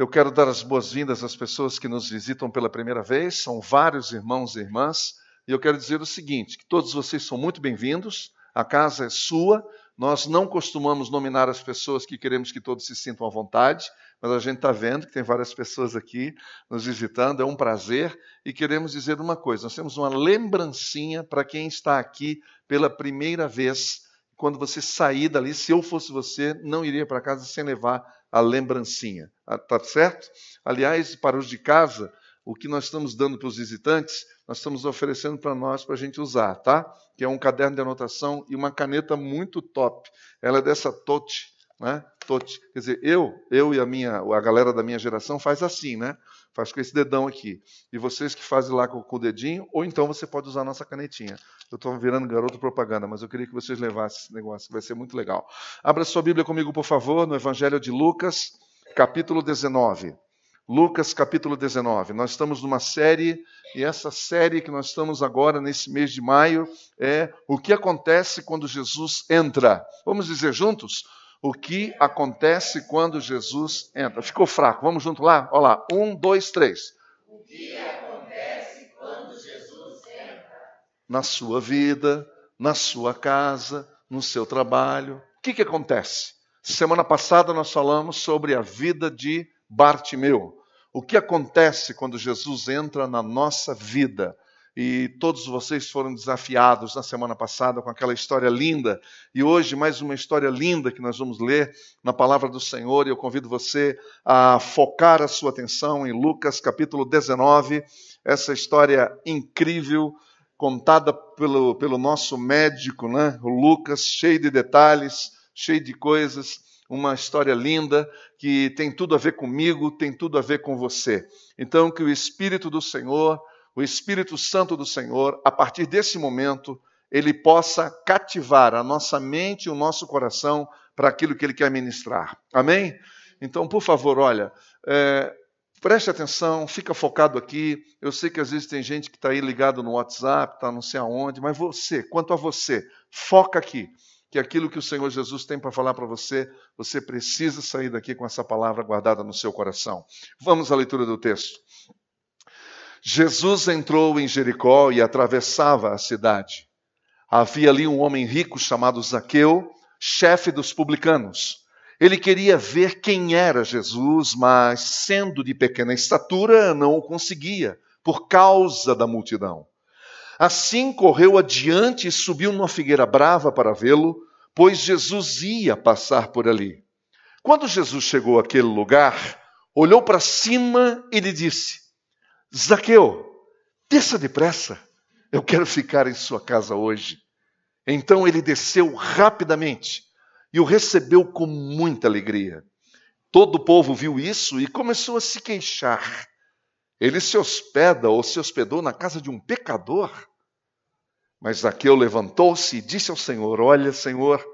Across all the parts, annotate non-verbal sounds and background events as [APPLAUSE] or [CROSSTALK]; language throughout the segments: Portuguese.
Eu quero dar as boas-vindas às pessoas que nos visitam pela primeira vez, são vários irmãos e irmãs, e eu quero dizer o seguinte: que todos vocês são muito bem-vindos, a casa é sua, nós não costumamos nominar as pessoas que queremos que todos se sintam à vontade, mas a gente está vendo que tem várias pessoas aqui nos visitando, é um prazer. E queremos dizer uma coisa: nós temos uma lembrancinha para quem está aqui pela primeira vez. Quando você sair dali, se eu fosse você, não iria para casa sem levar a lembrancinha. Ah, tá certo? Aliás, para os de casa, o que nós estamos dando para os visitantes, nós estamos oferecendo para nós para a gente usar, tá? Que é um caderno de anotação e uma caneta muito top. Ela é dessa Tote, né? Tote. Quer dizer, eu, eu e a minha, a galera da minha geração faz assim, né? Faz com esse dedão aqui. E vocês que fazem lá com, com o dedinho, ou então você pode usar a nossa canetinha. Eu estou virando garoto propaganda, mas eu queria que vocês levassem esse negócio, que vai ser muito legal. Abra sua Bíblia comigo, por favor, no Evangelho de Lucas, capítulo 19. Lucas, capítulo 19. Nós estamos numa série, e essa série que nós estamos agora, nesse mês de maio, é o que acontece quando Jesus entra. Vamos dizer juntos? O que acontece quando Jesus entra. Ficou fraco. Vamos junto lá? Olha lá. Um, dois, três. O que acontece quando Jesus entra? Na sua vida, na sua casa, no seu trabalho. O que, que acontece? Semana passada nós falamos sobre a vida de Bartimeu. O que acontece quando Jesus entra na nossa vida? E todos vocês foram desafiados na semana passada com aquela história linda. E hoje, mais uma história linda que nós vamos ler na palavra do Senhor. E eu convido você a focar a sua atenção em Lucas capítulo 19. Essa história incrível, contada pelo, pelo nosso médico, né? o Lucas, cheio de detalhes, cheio de coisas uma história linda que tem tudo a ver comigo, tem tudo a ver com você. Então, que o Espírito do Senhor, o Espírito Santo do Senhor, a partir desse momento, ele possa cativar a nossa mente e o nosso coração para aquilo que ele quer ministrar. Amém? Então, por favor, olha, é, preste atenção, fica focado aqui. Eu sei que às vezes tem gente que está aí ligado no WhatsApp, está não sei aonde, mas você, quanto a você, foca aqui que aquilo que o Senhor Jesus tem para falar para você, você precisa sair daqui com essa palavra guardada no seu coração. Vamos à leitura do texto. Jesus entrou em Jericó e atravessava a cidade. Havia ali um homem rico chamado Zaqueu, chefe dos publicanos. Ele queria ver quem era Jesus, mas, sendo de pequena estatura, não o conseguia, por causa da multidão. Assim correu adiante e subiu numa figueira brava para vê-lo, pois Jesus ia passar por ali. Quando Jesus chegou àquele lugar, olhou para cima e lhe disse: Zaqueu, desça depressa, eu quero ficar em sua casa hoje. Então ele desceu rapidamente e o recebeu com muita alegria. Todo o povo viu isso e começou a se queixar. Ele se hospeda ou se hospedou na casa de um pecador? Mas Zaqueu levantou-se e disse ao Senhor: Olha, Senhor,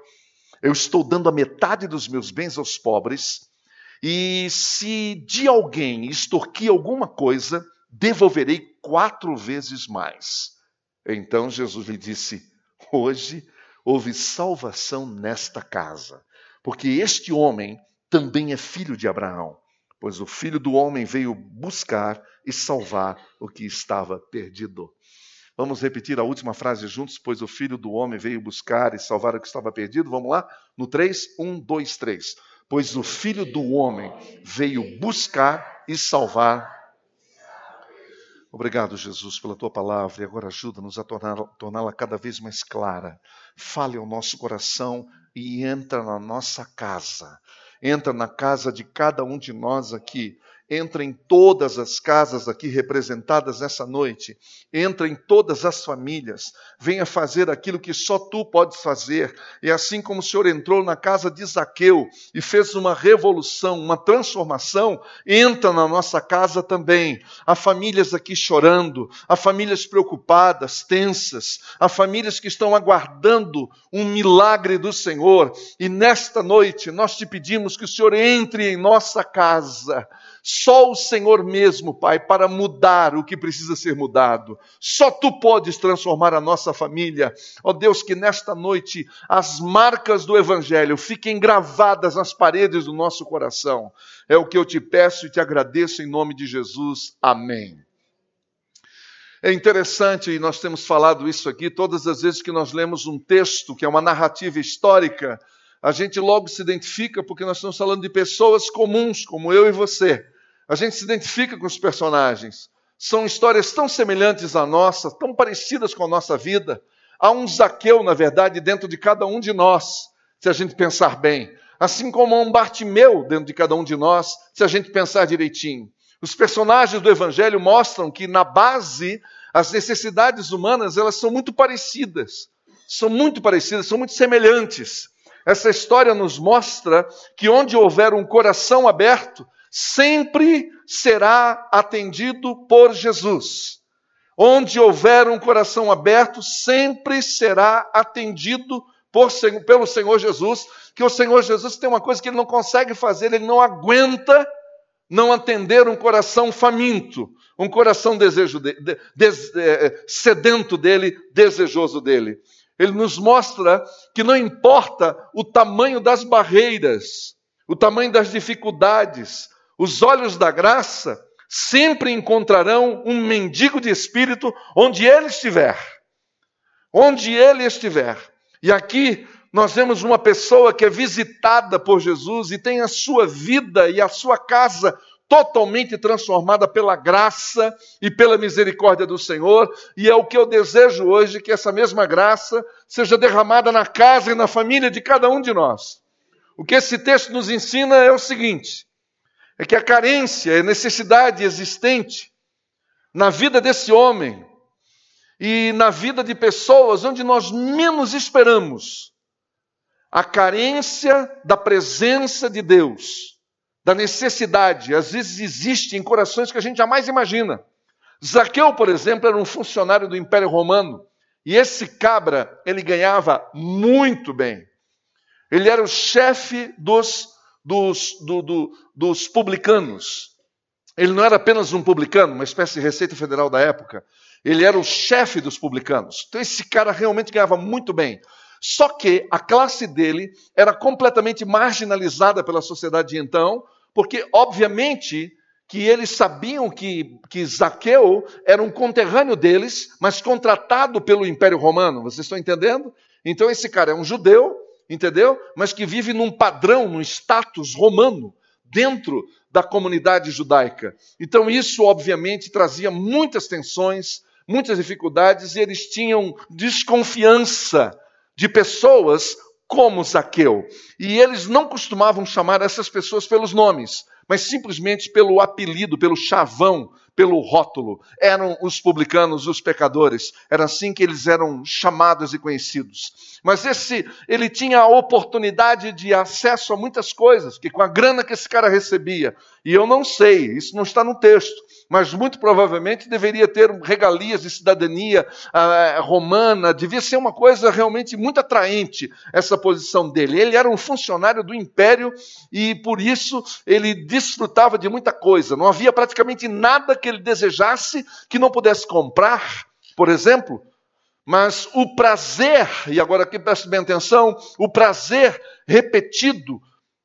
eu estou dando a metade dos meus bens aos pobres, e se de alguém extorquir alguma coisa, devolverei quatro vezes mais. Então Jesus lhe disse: Hoje houve salvação nesta casa, porque este homem também é filho de Abraão, pois o filho do homem veio buscar e salvar o que estava perdido. Vamos repetir a última frase juntos, pois o filho do homem veio buscar e salvar o que estava perdido. Vamos lá? No 3, 1, 2, 3. Pois o filho do homem veio buscar e salvar. Obrigado, Jesus, pela tua palavra e agora ajuda-nos a torná-la cada vez mais clara. Fale ao nosso coração e entra na nossa casa. Entra na casa de cada um de nós aqui entra em todas as casas aqui representadas nessa noite, entra em todas as famílias, venha fazer aquilo que só tu podes fazer. E assim como o Senhor entrou na casa de Zaqueu e fez uma revolução, uma transformação, entra na nossa casa também. Há famílias aqui chorando, há famílias preocupadas, tensas, há famílias que estão aguardando um milagre do Senhor. E nesta noite nós te pedimos que o Senhor entre em nossa casa Só o Senhor mesmo, Pai, para mudar o que precisa ser mudado. Só tu podes transformar a nossa família. Ó Deus, que nesta noite as marcas do Evangelho fiquem gravadas nas paredes do nosso coração. É o que eu te peço e te agradeço em nome de Jesus. Amém. É interessante, e nós temos falado isso aqui, todas as vezes que nós lemos um texto que é uma narrativa histórica, a gente logo se identifica porque nós estamos falando de pessoas comuns, como eu e você. A gente se identifica com os personagens. São histórias tão semelhantes à nossa, tão parecidas com a nossa vida. Há um Zaqueu, na verdade, dentro de cada um de nós, se a gente pensar bem. Assim como há um Bartimeu dentro de cada um de nós, se a gente pensar direitinho. Os personagens do Evangelho mostram que, na base, as necessidades humanas elas são muito parecidas. São muito parecidas, são muito semelhantes. Essa história nos mostra que onde houver um coração aberto, sempre será atendido por Jesus. Onde houver um coração aberto, sempre será atendido por, pelo Senhor Jesus, que o Senhor Jesus tem uma coisa que ele não consegue fazer, ele não aguenta não atender um coração faminto, um coração desejo de, de, de, eh, sedento dele, desejoso dele. Ele nos mostra que não importa o tamanho das barreiras, o tamanho das dificuldades, os olhos da graça sempre encontrarão um mendigo de espírito onde ele estiver. Onde ele estiver. E aqui nós vemos uma pessoa que é visitada por Jesus e tem a sua vida e a sua casa totalmente transformada pela graça e pela misericórdia do Senhor, e é o que eu desejo hoje que essa mesma graça seja derramada na casa e na família de cada um de nós. O que esse texto nos ensina é o seguinte: é que a carência, a necessidade existente na vida desse homem e na vida de pessoas onde nós menos esperamos, a carência da presença de Deus da necessidade, às vezes existe em corações que a gente jamais imagina. Zaqueu, por exemplo, era um funcionário do Império Romano, e esse cabra, ele ganhava muito bem. Ele era o chefe dos, dos, do, do, dos publicanos. Ele não era apenas um publicano, uma espécie de Receita Federal da época. Ele era o chefe dos publicanos. Então, esse cara realmente ganhava muito bem. Só que a classe dele era completamente marginalizada pela sociedade de então, porque, obviamente, que eles sabiam que, que Zaqueu era um conterrâneo deles, mas contratado pelo Império Romano. Vocês estão entendendo? Então, esse cara é um judeu, entendeu? Mas que vive num padrão, num status romano, dentro da comunidade judaica. Então, isso, obviamente, trazia muitas tensões, muitas dificuldades, e eles tinham desconfiança de pessoas como Zaqueu. E eles não costumavam chamar essas pessoas pelos nomes, mas simplesmente pelo apelido, pelo chavão, pelo rótulo. Eram os publicanos, os pecadores. Era assim que eles eram chamados e conhecidos. Mas esse, ele tinha a oportunidade de acesso a muitas coisas, que com a grana que esse cara recebia, e eu não sei, isso não está no texto, mas muito provavelmente deveria ter regalias de cidadania uh, romana, devia ser uma coisa realmente muito atraente essa posição dele. Ele era um funcionário do império e por isso ele desfrutava de muita coisa. Não havia praticamente nada que ele desejasse que não pudesse comprar, por exemplo. Mas o prazer, e agora aqui preste bem atenção, o prazer repetido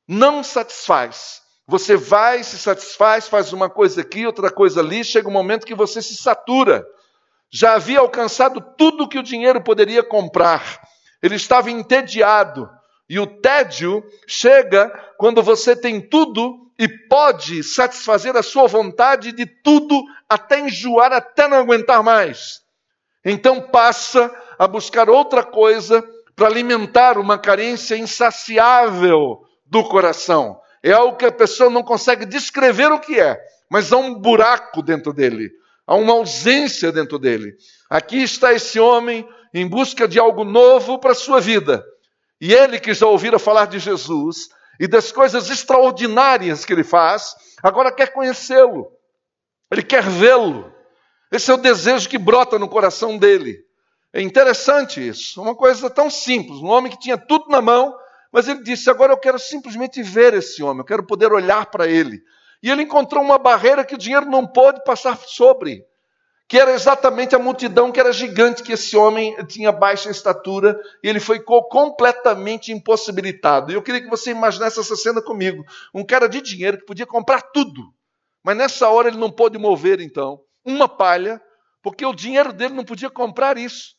não satisfaz. Você vai, se satisfaz, faz uma coisa aqui, outra coisa ali, chega um momento que você se satura. Já havia alcançado tudo que o dinheiro poderia comprar. Ele estava entediado. E o tédio chega quando você tem tudo e pode satisfazer a sua vontade de tudo, até enjoar, até não aguentar mais. Então passa a buscar outra coisa para alimentar uma carência insaciável do coração. É algo que a pessoa não consegue descrever o que é, mas há um buraco dentro dele, há uma ausência dentro dele. Aqui está esse homem em busca de algo novo para a sua vida. E ele que já ouvira falar de Jesus e das coisas extraordinárias que ele faz, agora quer conhecê-lo. Ele quer vê-lo. Esse é o desejo que brota no coração dele. É interessante isso. Uma coisa tão simples. Um homem que tinha tudo na mão, mas ele disse: Agora eu quero simplesmente ver esse homem, eu quero poder olhar para ele. E ele encontrou uma barreira que o dinheiro não pôde passar sobre, que era exatamente a multidão que era gigante, que esse homem tinha baixa estatura, e ele foi completamente impossibilitado. E eu queria que você imaginasse essa cena comigo. Um cara de dinheiro que podia comprar tudo, mas nessa hora ele não pôde mover, então, uma palha, porque o dinheiro dele não podia comprar isso.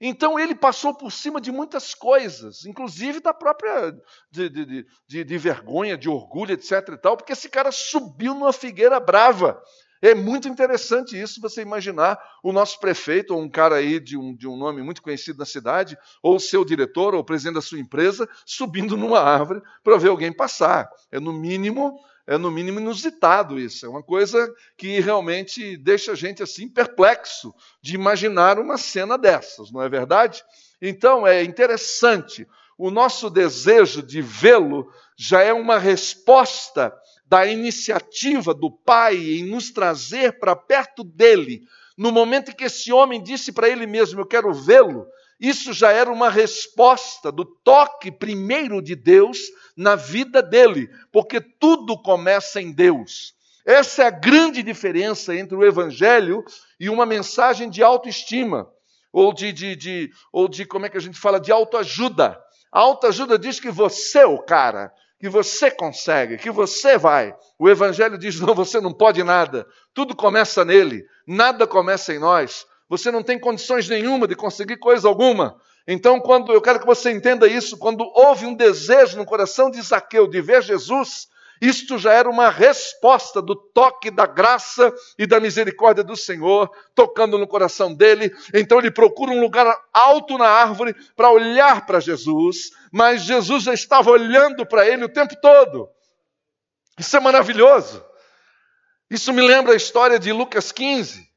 Então ele passou por cima de muitas coisas, inclusive da própria de, de, de, de, vergonha, de orgulho, etc. e tal, porque esse cara subiu numa figueira brava. É muito interessante isso, você imaginar o nosso prefeito, ou um cara aí de um, de um nome muito conhecido na cidade, ou seu diretor, ou o presidente da sua empresa, subindo numa árvore para ver alguém passar. É no mínimo é no mínimo inusitado isso. É uma coisa que realmente deixa a gente assim perplexo de imaginar uma cena dessas, não é verdade? Então é interessante. O nosso desejo de vê-lo já é uma resposta da iniciativa do Pai em nos trazer para perto dele. No momento em que esse homem disse para ele mesmo: Eu quero vê-lo, isso já era uma resposta do toque primeiro de Deus na vida dele, porque tudo começa em Deus. Essa é a grande diferença entre o Evangelho e uma mensagem de autoestima, ou de, de, de, ou de como é que a gente fala, de autoajuda. A autoajuda diz que você é o cara, que você consegue, que você vai. O Evangelho diz: [LAUGHS] não, você não pode nada. Tudo começa nele, nada começa em nós. Você não tem condições nenhuma de conseguir coisa alguma. Então, quando eu quero que você entenda isso, quando houve um desejo no coração de Zaqueu de ver Jesus, isto já era uma resposta do toque da graça e da misericórdia do Senhor tocando no coração dele. Então ele procura um lugar alto na árvore para olhar para Jesus, mas Jesus já estava olhando para ele o tempo todo. Isso é maravilhoso. Isso me lembra a história de Lucas 15.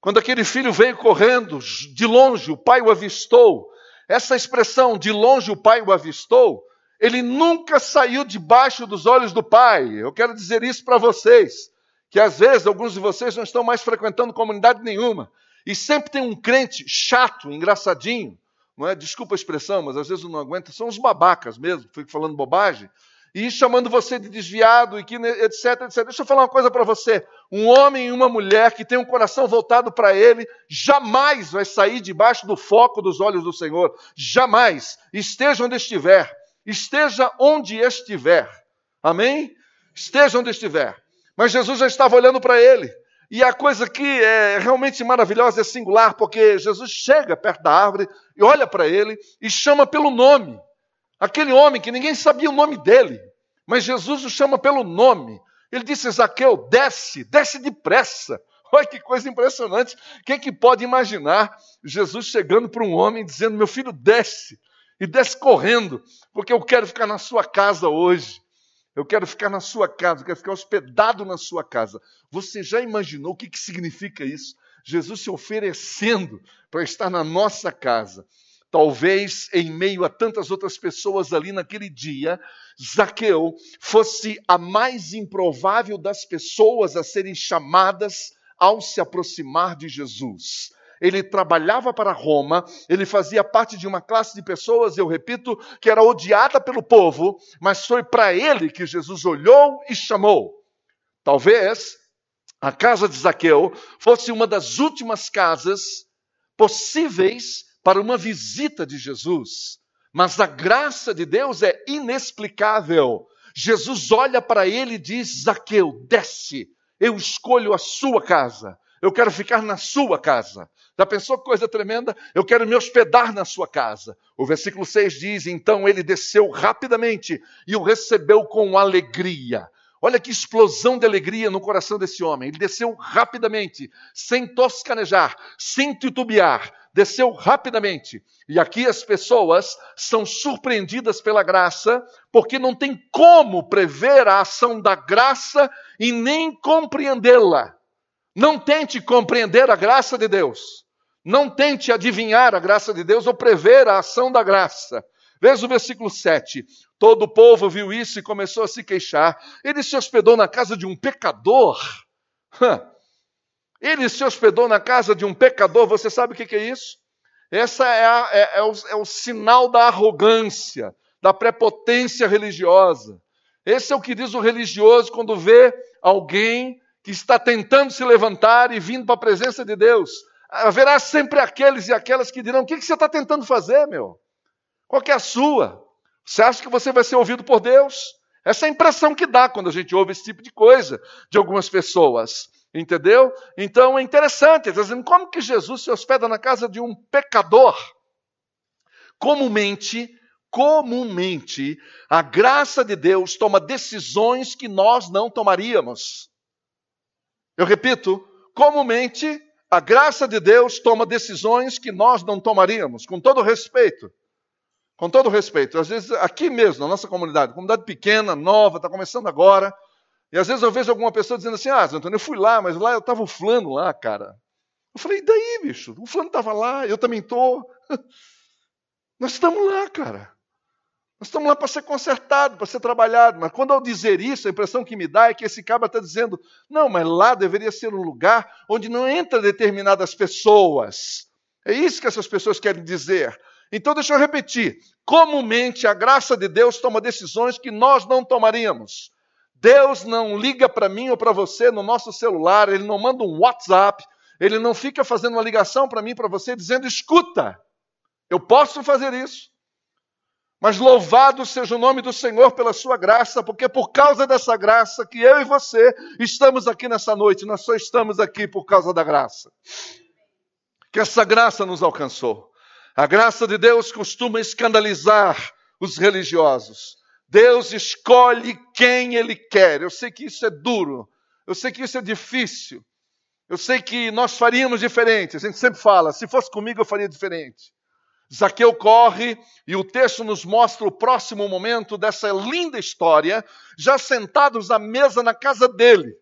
Quando aquele filho veio correndo, de longe o pai o avistou. Essa expressão, de longe o pai o avistou, ele nunca saiu debaixo dos olhos do pai. Eu quero dizer isso para vocês, que às vezes alguns de vocês não estão mais frequentando comunidade nenhuma. E sempre tem um crente chato, engraçadinho, não é? Desculpa a expressão, mas às vezes não aguento, são os babacas mesmo, fico falando bobagem, e chamando você de desviado, e que, etc, etc. Deixa eu falar uma coisa para você. Um homem e uma mulher que tem um coração voltado para ele, jamais vai sair debaixo do foco dos olhos do Senhor. Jamais. Esteja onde estiver. Esteja onde estiver. Amém? Esteja onde estiver. Mas Jesus já estava olhando para ele. E a coisa que é realmente maravilhosa é singular, porque Jesus chega perto da árvore e olha para ele e chama pelo nome. Aquele homem que ninguém sabia o nome dele, mas Jesus o chama pelo nome. Ele disse: Zaqueu, desce, desce depressa. [LAUGHS] Olha que coisa impressionante. Quem que pode imaginar Jesus chegando para um homem dizendo: Meu filho, desce, e desce correndo, porque eu quero ficar na sua casa hoje. Eu quero ficar na sua casa, eu quero ficar hospedado na sua casa. Você já imaginou o que, que significa isso? Jesus se oferecendo para estar na nossa casa. Talvez em meio a tantas outras pessoas ali naquele dia, Zaqueu fosse a mais improvável das pessoas a serem chamadas ao se aproximar de Jesus. Ele trabalhava para Roma, ele fazia parte de uma classe de pessoas, eu repito, que era odiada pelo povo, mas foi para ele que Jesus olhou e chamou. Talvez a casa de Zaqueu fosse uma das últimas casas possíveis para uma visita de Jesus. Mas a graça de Deus é inexplicável. Jesus olha para ele e diz: Zaqueu, desce, eu escolho a sua casa. Eu quero ficar na sua casa. Já pensou coisa tremenda? Eu quero me hospedar na sua casa. O versículo 6 diz: Então ele desceu rapidamente e o recebeu com alegria. Olha que explosão de alegria no coração desse homem. Ele desceu rapidamente, sem toscanejar, sem titubear desceu rapidamente. E aqui as pessoas são surpreendidas pela graça, porque não tem como prever a ação da graça e nem compreendê-la. Não tente compreender a graça de Deus. Não tente adivinhar a graça de Deus ou prever a ação da graça. Veja o versículo 7. Todo o povo viu isso e começou a se queixar. Ele se hospedou na casa de um pecador. Ele se hospedou na casa de um pecador, você sabe o que é isso? Essa é, é, é, é o sinal da arrogância, da prepotência religiosa. Esse é o que diz o religioso quando vê alguém que está tentando se levantar e vindo para a presença de Deus. Haverá sempre aqueles e aquelas que dirão: O que você está tentando fazer, meu? Qual é a sua? Você acha que você vai ser ouvido por Deus? Essa é a impressão que dá quando a gente ouve esse tipo de coisa de algumas pessoas. Entendeu? Então é interessante, está dizendo, como que Jesus se hospeda na casa de um pecador? Comumente, comumente, a graça de Deus toma decisões que nós não tomaríamos. Eu repito, comumente, a graça de Deus toma decisões que nós não tomaríamos, com todo respeito. Com todo respeito. Às vezes, aqui mesmo, na nossa comunidade, comunidade pequena, nova, está começando agora, e às vezes eu vejo alguma pessoa dizendo assim: Ah, Antônio, eu fui lá, mas lá eu estava o fulano lá, cara. Eu falei: e daí, bicho? O fulano estava lá, eu também estou. [LAUGHS] Nós estamos lá, cara. Nós estamos lá para ser consertado, para ser trabalhado. Mas quando eu dizer isso, a impressão que me dá é que esse cara está dizendo: não, mas lá deveria ser um lugar onde não entra determinadas pessoas. É isso que essas pessoas querem dizer. Então, deixa eu repetir. Comumente, a graça de Deus toma decisões que nós não tomaríamos. Deus não liga para mim ou para você no nosso celular, ele não manda um WhatsApp, ele não fica fazendo uma ligação para mim, para você, dizendo: escuta, eu posso fazer isso. Mas louvado seja o nome do Senhor pela sua graça, porque por causa dessa graça que eu e você estamos aqui nessa noite, nós só estamos aqui por causa da graça. Que essa graça nos alcançou. A graça de Deus costuma escandalizar os religiosos. Deus escolhe quem Ele quer. Eu sei que isso é duro, eu sei que isso é difícil, eu sei que nós faríamos diferente. A gente sempre fala: se fosse comigo, eu faria diferente. Zaqueu corre e o texto nos mostra o próximo momento dessa linda história, já sentados à mesa na casa dele.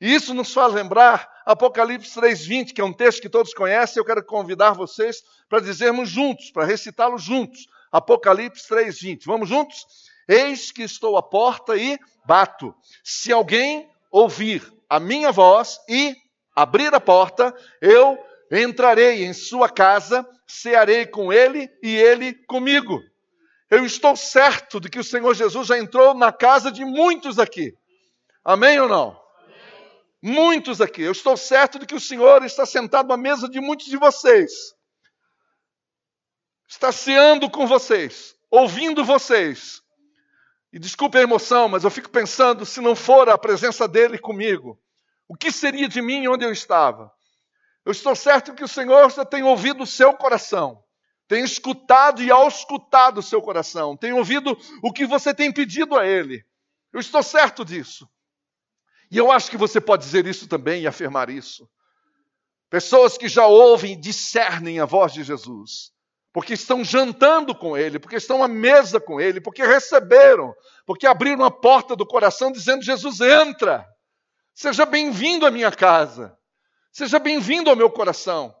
E isso nos faz lembrar Apocalipse 3:20, que é um texto que todos conhecem. Eu quero convidar vocês para dizermos juntos, para recitá-lo juntos. Apocalipse 3:20. Vamos juntos? Eis que estou à porta e bato. Se alguém ouvir a minha voz e abrir a porta, eu entrarei em sua casa, cearei com ele e ele comigo. Eu estou certo de que o Senhor Jesus já entrou na casa de muitos aqui. Amém ou não? Amém. Muitos aqui. Eu estou certo de que o Senhor está sentado à mesa de muitos de vocês. Está ceando com vocês, ouvindo vocês, e desculpe a emoção, mas eu fico pensando: se não for a presença dele comigo, o que seria de mim onde eu estava? Eu estou certo que o Senhor já tem ouvido o seu coração, tem escutado e auscultado o seu coração, tem ouvido o que você tem pedido a Ele. Eu estou certo disso. E eu acho que você pode dizer isso também e afirmar isso. Pessoas que já ouvem e discernem a voz de Jesus porque estão jantando com Ele, porque estão à mesa com Ele, porque receberam, porque abriram a porta do coração dizendo: Jesus, entra, seja bem-vindo à minha casa, seja bem-vindo ao meu coração.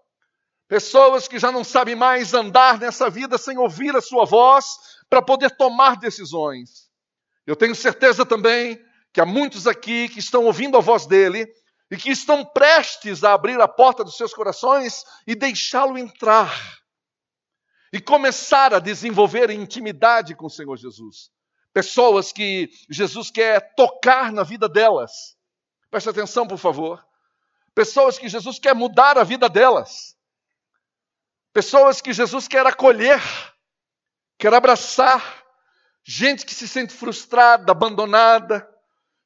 Pessoas que já não sabem mais andar nessa vida sem ouvir a Sua voz para poder tomar decisões. Eu tenho certeza também que há muitos aqui que estão ouvindo a voz dele e que estão prestes a abrir a porta dos seus corações e deixá-lo entrar e começar a desenvolver intimidade com o Senhor Jesus. Pessoas que Jesus quer tocar na vida delas. Preste atenção, por favor. Pessoas que Jesus quer mudar a vida delas. Pessoas que Jesus quer acolher, quer abraçar. Gente que se sente frustrada, abandonada.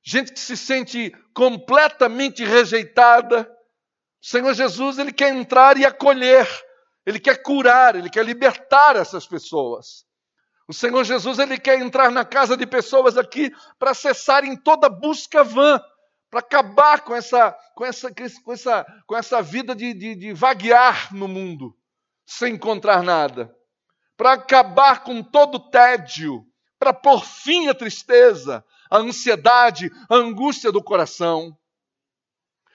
Gente que se sente completamente rejeitada. O Senhor Jesus, ele quer entrar e acolher ele quer curar, ele quer libertar essas pessoas. O Senhor Jesus, ele quer entrar na casa de pessoas aqui para cessarem toda busca vã, para acabar com essa, com essa, com essa, com essa vida de, de, de vaguear no mundo, sem encontrar nada. Para acabar com todo o tédio, para pôr fim à tristeza, à ansiedade, à angústia do coração.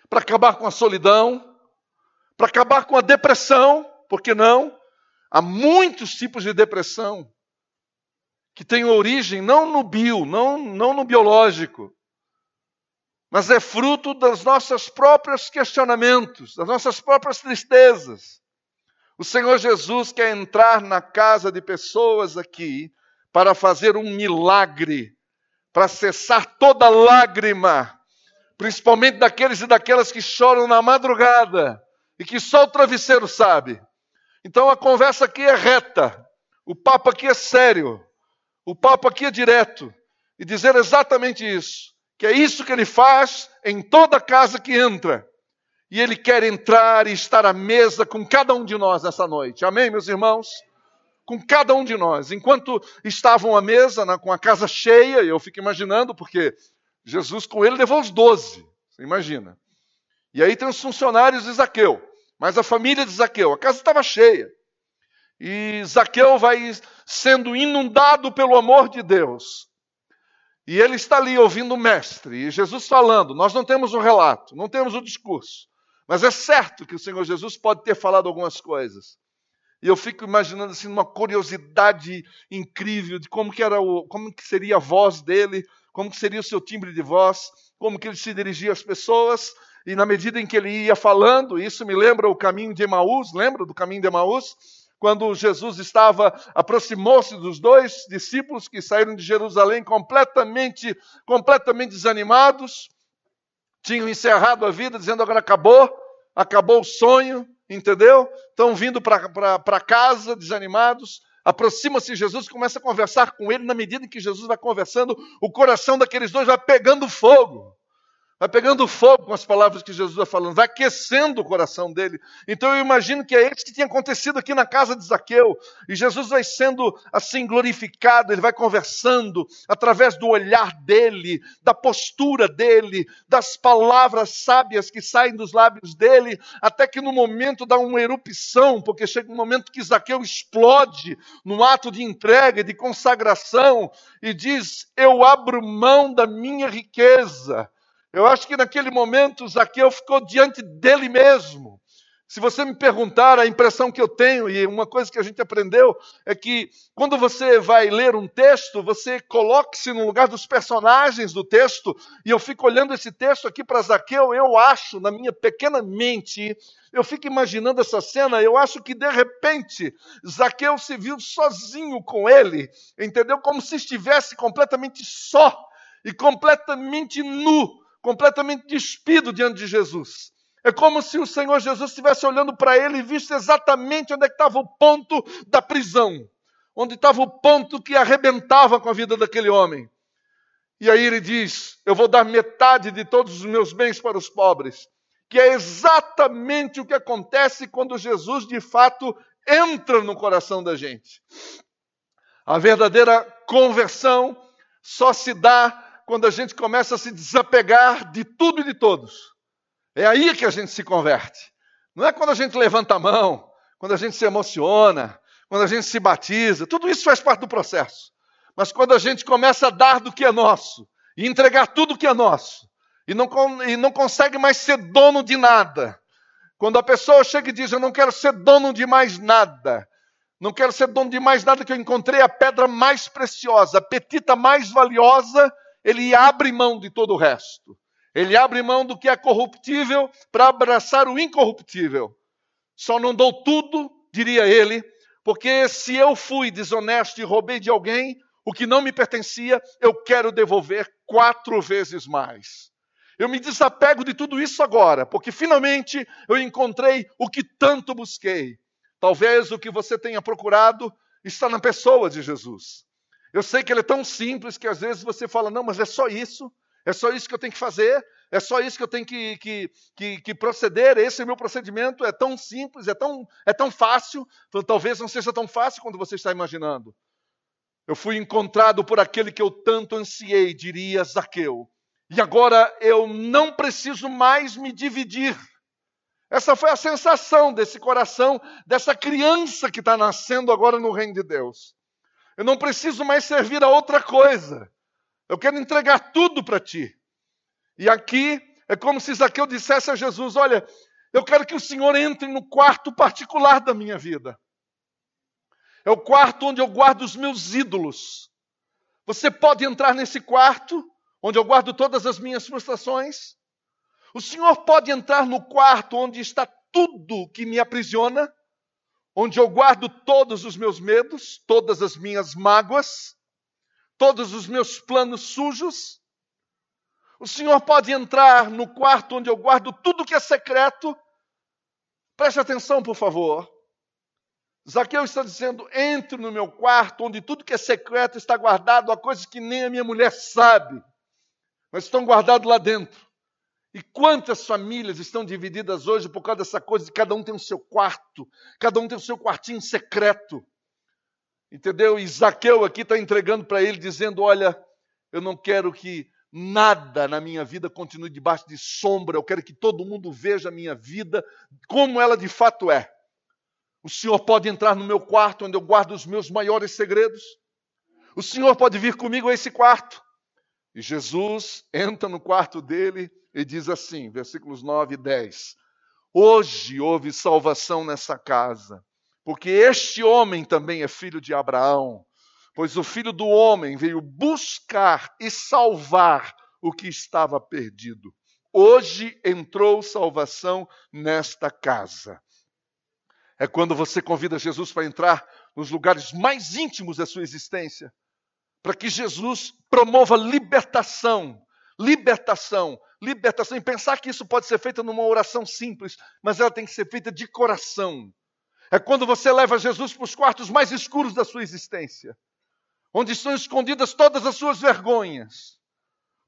Para acabar com a solidão, para acabar com a depressão, por que não? Há muitos tipos de depressão que têm origem não no bio, não, não no biológico, mas é fruto dos nossos próprios questionamentos, das nossas próprias tristezas. O Senhor Jesus quer entrar na casa de pessoas aqui para fazer um milagre, para cessar toda lágrima, principalmente daqueles e daquelas que choram na madrugada e que só o travesseiro sabe. Então a conversa aqui é reta, o papo aqui é sério, o papo aqui é direto e dizer exatamente isso, que é isso que ele faz em toda casa que entra. E ele quer entrar e estar à mesa com cada um de nós nessa noite. Amém, meus irmãos? Com cada um de nós. Enquanto estavam à mesa, na, com a casa cheia, eu fico imaginando, porque Jesus com ele levou os doze. Você imagina. E aí tem os funcionários de Zaqueu, mas a família de Zaqueu. A casa estava cheia. E Zaqueu vai sendo inundado pelo amor de Deus. E ele está ali ouvindo o mestre, e Jesus falando. Nós não temos o um relato, não temos o um discurso. Mas é certo que o Senhor Jesus pode ter falado algumas coisas. E eu fico imaginando assim uma curiosidade incrível de como que era o, como que seria a voz dele, como que seria o seu timbre de voz, como que ele se dirigia às pessoas. E na medida em que ele ia falando, isso me lembra o caminho de Emaús, lembra do caminho de Emaús? Quando Jesus estava, aproximou-se dos dois discípulos que saíram de Jerusalém completamente, completamente desanimados, tinham encerrado a vida, dizendo agora acabou, acabou o sonho, entendeu? Estão vindo para casa desanimados. Aproxima-se Jesus, começa a conversar com ele. Na medida em que Jesus vai conversando, o coração daqueles dois vai pegando fogo vai pegando fogo com as palavras que Jesus vai falando, vai aquecendo o coração dele. Então eu imagino que é isso que tinha acontecido aqui na casa de Zaqueu. E Jesus vai sendo assim glorificado, ele vai conversando através do olhar dele, da postura dele, das palavras sábias que saem dos lábios dele, até que no momento dá uma erupção, porque chega um momento que Zaqueu explode no ato de entrega, de consagração, e diz: Eu abro mão da minha riqueza eu acho que naquele momento Zaqueu ficou diante dele mesmo. Se você me perguntar, a impressão que eu tenho, e uma coisa que a gente aprendeu, é que quando você vai ler um texto, você coloque-se no lugar dos personagens do texto, e eu fico olhando esse texto aqui para Zaqueu, eu acho, na minha pequena mente, eu fico imaginando essa cena, eu acho que de repente Zaqueu se viu sozinho com ele, entendeu? Como se estivesse completamente só e completamente nu completamente despido diante de Jesus. É como se o Senhor Jesus estivesse olhando para ele e visse exatamente onde é estava o ponto da prisão, onde estava o ponto que arrebentava com a vida daquele homem. E aí ele diz: Eu vou dar metade de todos os meus bens para os pobres, que é exatamente o que acontece quando Jesus de fato entra no coração da gente. A verdadeira conversão só se dá quando a gente começa a se desapegar de tudo e de todos. É aí que a gente se converte. Não é quando a gente levanta a mão, quando a gente se emociona, quando a gente se batiza. Tudo isso faz parte do processo. Mas quando a gente começa a dar do que é nosso e entregar tudo que é nosso e não, e não consegue mais ser dono de nada. Quando a pessoa chega e diz: Eu não quero ser dono de mais nada, não quero ser dono de mais nada, que eu encontrei a pedra mais preciosa, a petita mais valiosa ele abre mão de todo o resto. Ele abre mão do que é corruptível para abraçar o incorruptível. Só não dou tudo, diria ele, porque se eu fui desonesto e roubei de alguém o que não me pertencia, eu quero devolver quatro vezes mais. Eu me desapego de tudo isso agora, porque finalmente eu encontrei o que tanto busquei. Talvez o que você tenha procurado está na pessoa de Jesus. Eu sei que ele é tão simples que às vezes você fala, não, mas é só isso, é só isso que eu tenho que fazer, é só isso que eu tenho que, que, que, que proceder, esse é meu procedimento, é tão simples, é tão, é tão fácil, então, talvez não seja tão fácil quando você está imaginando. Eu fui encontrado por aquele que eu tanto ansiei, diria Zaqueu, e agora eu não preciso mais me dividir. Essa foi a sensação desse coração, dessa criança que está nascendo agora no reino de Deus. Eu não preciso mais servir a outra coisa. Eu quero entregar tudo para ti. E aqui é como se Zaqueu dissesse a Jesus: Olha, eu quero que o Senhor entre no quarto particular da minha vida. É o quarto onde eu guardo os meus ídolos. Você pode entrar nesse quarto, onde eu guardo todas as minhas frustrações. O Senhor pode entrar no quarto onde está tudo que me aprisiona onde eu guardo todos os meus medos, todas as minhas mágoas, todos os meus planos sujos. O Senhor pode entrar no quarto onde eu guardo tudo que é secreto. Preste atenção, por favor. Zaqueu está dizendo: entre no meu quarto, onde tudo que é secreto está guardado, há coisas que nem a minha mulher sabe, mas estão guardados lá dentro. E quantas famílias estão divididas hoje por causa dessa coisa de cada um tem o seu quarto, cada um tem o seu quartinho secreto. Entendeu? E Zaqueu aqui está entregando para ele, dizendo: Olha, eu não quero que nada na minha vida continue debaixo de sombra, eu quero que todo mundo veja a minha vida como ela de fato é. O Senhor pode entrar no meu quarto, onde eu guardo os meus maiores segredos. O Senhor pode vir comigo a esse quarto. E Jesus entra no quarto dele e diz assim, versículos 9 e 10: Hoje houve salvação nessa casa, porque este homem também é filho de Abraão. Pois o filho do homem veio buscar e salvar o que estava perdido. Hoje entrou salvação nesta casa. É quando você convida Jesus para entrar nos lugares mais íntimos da sua existência, para que Jesus promova libertação, libertação, libertação. E pensar que isso pode ser feito numa oração simples, mas ela tem que ser feita de coração. É quando você leva Jesus para os quartos mais escuros da sua existência onde estão escondidas todas as suas vergonhas,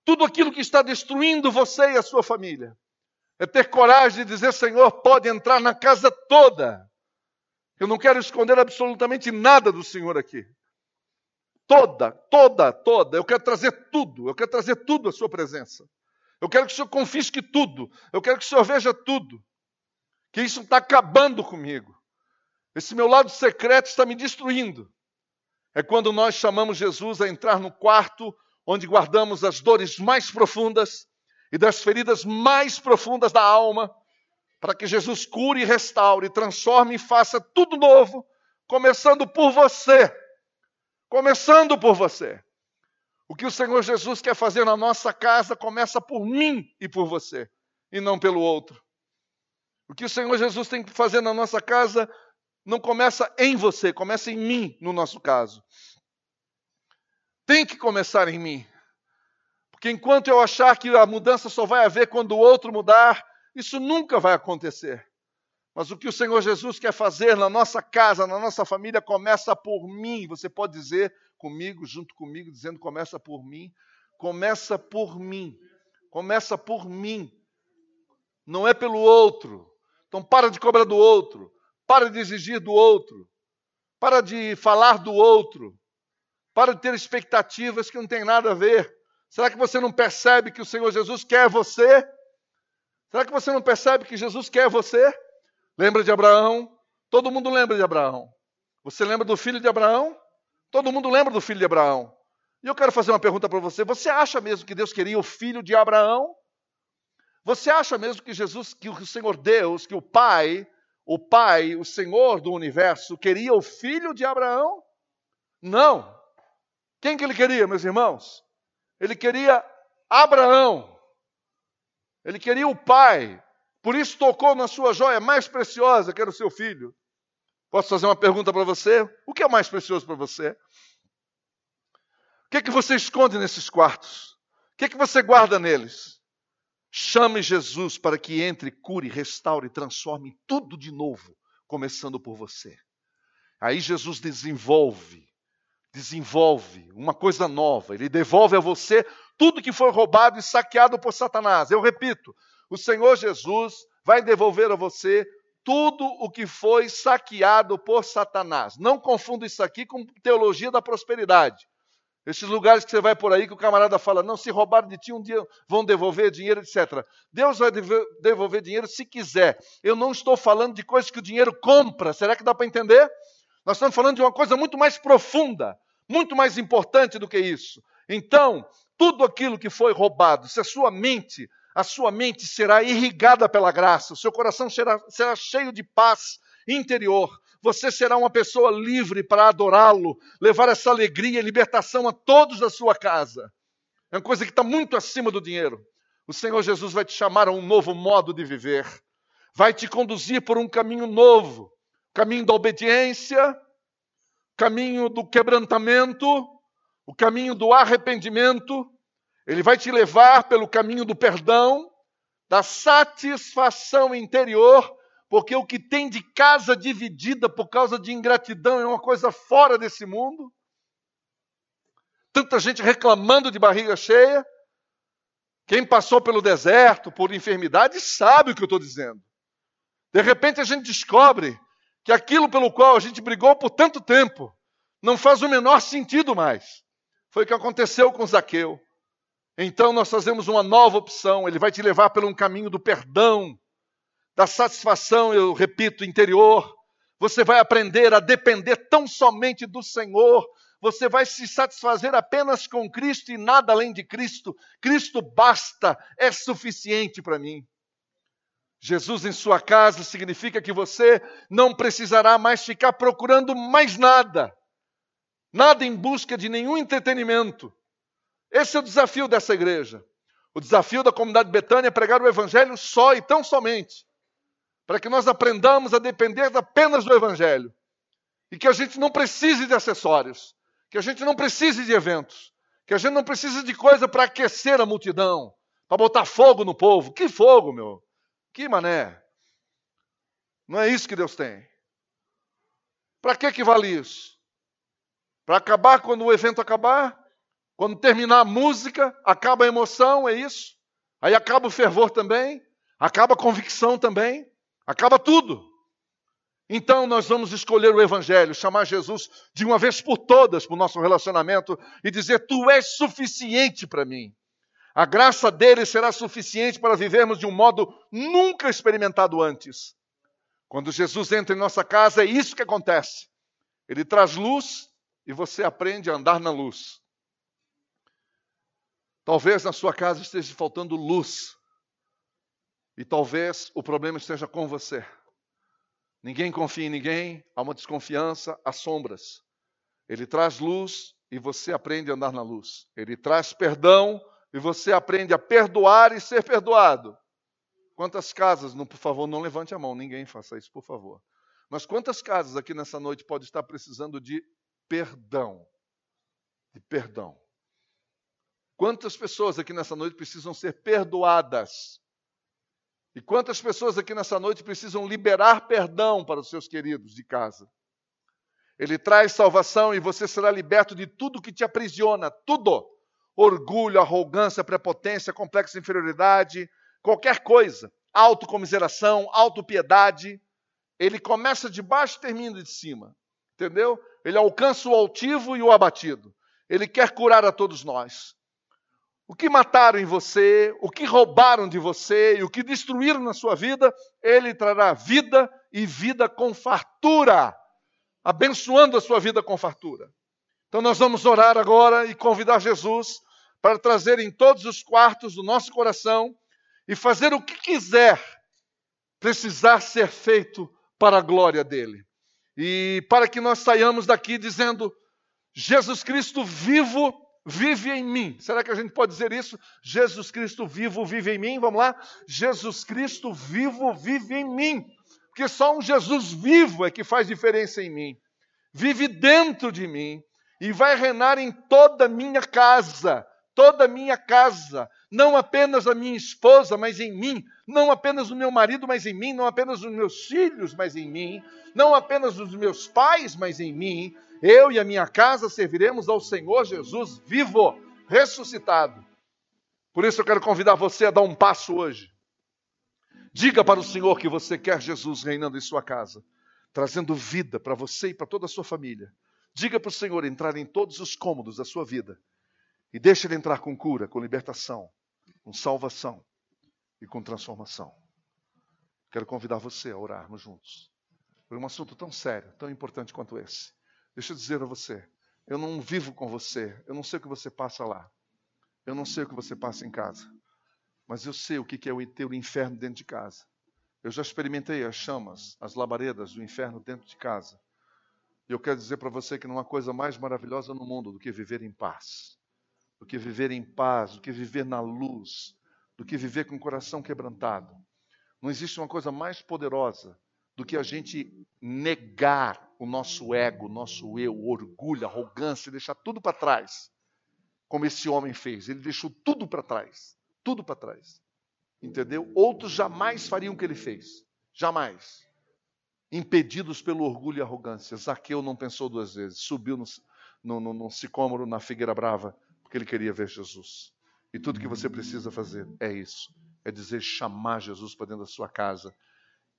tudo aquilo que está destruindo você e a sua família. É ter coragem de dizer: Senhor, pode entrar na casa toda. Eu não quero esconder absolutamente nada do Senhor aqui. Toda, toda, toda. Eu quero trazer tudo. Eu quero trazer tudo à sua presença. Eu quero que o Senhor confisque tudo. Eu quero que o Senhor veja tudo. Que isso está acabando comigo. Esse meu lado secreto está me destruindo. É quando nós chamamos Jesus a entrar no quarto onde guardamos as dores mais profundas e das feridas mais profundas da alma, para que Jesus cure, restaure, transforme e faça tudo novo, começando por você. Começando por você. O que o Senhor Jesus quer fazer na nossa casa começa por mim e por você, e não pelo outro. O que o Senhor Jesus tem que fazer na nossa casa não começa em você, começa em mim, no nosso caso. Tem que começar em mim. Porque enquanto eu achar que a mudança só vai haver quando o outro mudar, isso nunca vai acontecer. Mas o que o Senhor Jesus quer fazer na nossa casa, na nossa família, começa por mim. Você pode dizer comigo, junto comigo, dizendo: começa por mim. Começa por mim. Começa por mim. Não é pelo outro. Então para de cobrar do outro. Para de exigir do outro. Para de falar do outro. Para de ter expectativas que não tem nada a ver. Será que você não percebe que o Senhor Jesus quer você? Será que você não percebe que Jesus quer você? Lembra de Abraão? Todo mundo lembra de Abraão. Você lembra do filho de Abraão? Todo mundo lembra do filho de Abraão. E eu quero fazer uma pergunta para você. Você acha mesmo que Deus queria o filho de Abraão? Você acha mesmo que Jesus, que o Senhor Deus, que o Pai, o Pai, o Senhor do universo, queria o filho de Abraão? Não. Quem que ele queria, meus irmãos? Ele queria Abraão. Ele queria o pai. Por isso tocou na sua joia mais preciosa, que era o seu filho. Posso fazer uma pergunta para você? O que é mais precioso para você? O que é que você esconde nesses quartos? O que é que você guarda neles? Chame Jesus para que entre, cure, restaure, transforme tudo de novo, começando por você. Aí Jesus desenvolve, desenvolve uma coisa nova. Ele devolve a você tudo que foi roubado e saqueado por Satanás. Eu repito, o Senhor Jesus vai devolver a você tudo o que foi saqueado por Satanás. Não confunda isso aqui com teologia da prosperidade. Esses lugares que você vai por aí que o camarada fala, não, se roubaram de ti, um dia vão devolver dinheiro, etc. Deus vai devolver dinheiro se quiser. Eu não estou falando de coisas que o dinheiro compra. Será que dá para entender? Nós estamos falando de uma coisa muito mais profunda, muito mais importante do que isso. Então, tudo aquilo que foi roubado, se a sua mente, a sua mente será irrigada pela graça, o seu coração será, será cheio de paz interior, você será uma pessoa livre para adorá-lo, levar essa alegria e libertação a todos da sua casa. É uma coisa que está muito acima do dinheiro. O Senhor Jesus vai te chamar a um novo modo de viver, vai te conduzir por um caminho novo caminho da obediência, caminho do quebrantamento, o caminho do arrependimento, ele vai te levar pelo caminho do perdão, da satisfação interior, porque o que tem de casa dividida por causa de ingratidão é uma coisa fora desse mundo. Tanta gente reclamando de barriga cheia. Quem passou pelo deserto, por enfermidade, sabe o que eu estou dizendo. De repente a gente descobre que aquilo pelo qual a gente brigou por tanto tempo não faz o menor sentido mais. Foi o que aconteceu com Zaqueu. Então nós fazemos uma nova opção, ele vai te levar pelo um caminho do perdão, da satisfação, eu repito, interior. Você vai aprender a depender tão somente do Senhor. Você vai se satisfazer apenas com Cristo e nada além de Cristo. Cristo basta, é suficiente para mim. Jesus em sua casa significa que você não precisará mais ficar procurando mais nada. Nada em busca de nenhum entretenimento. Esse é o desafio dessa igreja. O desafio da comunidade Betânia é pregar o evangelho só e tão somente para que nós aprendamos a depender apenas do Evangelho. E que a gente não precise de acessórios, que a gente não precise de eventos, que a gente não precise de coisa para aquecer a multidão, para botar fogo no povo. Que fogo, meu? Que mané? Não é isso que Deus tem. Para que, que vale isso? Para acabar quando o evento acabar? Quando terminar a música, acaba a emoção, é isso? Aí acaba o fervor também? Acaba a convicção também? Acaba tudo. Então nós vamos escolher o Evangelho, chamar Jesus de uma vez por todas para o nosso relacionamento e dizer: Tu és suficiente para mim. A graça dele será suficiente para vivermos de um modo nunca experimentado antes. Quando Jesus entra em nossa casa, é isso que acontece. Ele traz luz e você aprende a andar na luz. Talvez na sua casa esteja faltando luz. E talvez o problema esteja com você. Ninguém confia em ninguém, há uma desconfiança, há sombras. Ele traz luz e você aprende a andar na luz. Ele traz perdão e você aprende a perdoar e ser perdoado. Quantas casas, não, por favor, não levante a mão, ninguém faça isso, por favor. Mas quantas casas aqui nessa noite pode estar precisando de perdão? De perdão. Quantas pessoas aqui nessa noite precisam ser perdoadas? E quantas pessoas aqui nessa noite precisam liberar perdão para os seus queridos de casa? Ele traz salvação e você será liberto de tudo que te aprisiona, tudo. Orgulho, arrogância, prepotência, complexa inferioridade, qualquer coisa. Autocomiseração, autopiedade. Ele começa de baixo e termina de cima. Entendeu? Ele alcança o altivo e o abatido. Ele quer curar a todos nós. O que mataram em você, o que roubaram de você e o que destruíram na sua vida, Ele trará vida e vida com fartura, abençoando a sua vida com fartura. Então nós vamos orar agora e convidar Jesus para trazer em todos os quartos do nosso coração e fazer o que quiser precisar ser feito para a glória dele. E para que nós saiamos daqui dizendo: Jesus Cristo vivo vive em mim. Será que a gente pode dizer isso? Jesus Cristo vivo vive em mim? Vamos lá? Jesus Cristo vivo vive em mim. Porque só um Jesus vivo é que faz diferença em mim. Vive dentro de mim e vai reinar em toda minha casa. Toda a minha casa, não apenas a minha esposa, mas em mim, não apenas o meu marido, mas em mim, não apenas os meus filhos, mas em mim, não apenas os meus pais, mas em mim, eu e a minha casa serviremos ao Senhor Jesus vivo, ressuscitado. Por isso eu quero convidar você a dar um passo hoje. Diga para o Senhor que você quer Jesus reinando em sua casa, trazendo vida para você e para toda a sua família. Diga para o Senhor entrar em todos os cômodos da sua vida e deixe ele entrar com cura, com libertação, com salvação e com transformação. Quero convidar você a orarmos juntos por um assunto tão sério, tão importante quanto esse. Deixa eu dizer a você, eu não vivo com você, eu não sei o que você passa lá, eu não sei o que você passa em casa, mas eu sei o que é o ter o inferno dentro de casa. Eu já experimentei as chamas, as labaredas do inferno dentro de casa. E eu quero dizer para você que não há coisa mais maravilhosa no mundo do que viver em paz, do que viver em paz, do que viver na luz, do que viver com o coração quebrantado. Não existe uma coisa mais poderosa do que a gente negar o nosso ego, o nosso eu, o orgulho, a arrogância, deixar tudo para trás como esse homem fez. Ele deixou tudo para trás. Tudo para trás. Entendeu? Outros jamais fariam o que ele fez. Jamais. Impedidos pelo orgulho e arrogância. Zaqueu não pensou duas vezes. Subiu no, no, no, no sicômoro, na figueira brava, porque ele queria ver Jesus. E tudo que você precisa fazer é isso. É dizer, chamar Jesus para dentro da sua casa.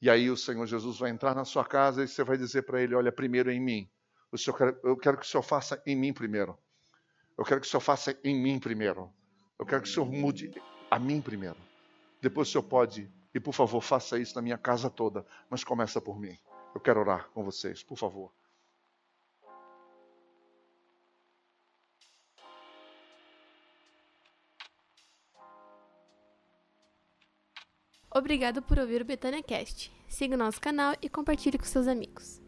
E aí o Senhor Jesus vai entrar na sua casa e você vai dizer para ele: Olha, primeiro em mim. O Senhor, eu quero que o Senhor faça em mim primeiro. Eu quero que o Senhor faça em mim primeiro. Eu quero que o Senhor mude a mim primeiro. Depois o Senhor pode, e por favor, faça isso na minha casa toda, mas começa por mim. Eu quero orar com vocês, por favor. Obrigado por ouvir o Betânia Cast. Siga o nosso canal e compartilhe com seus amigos.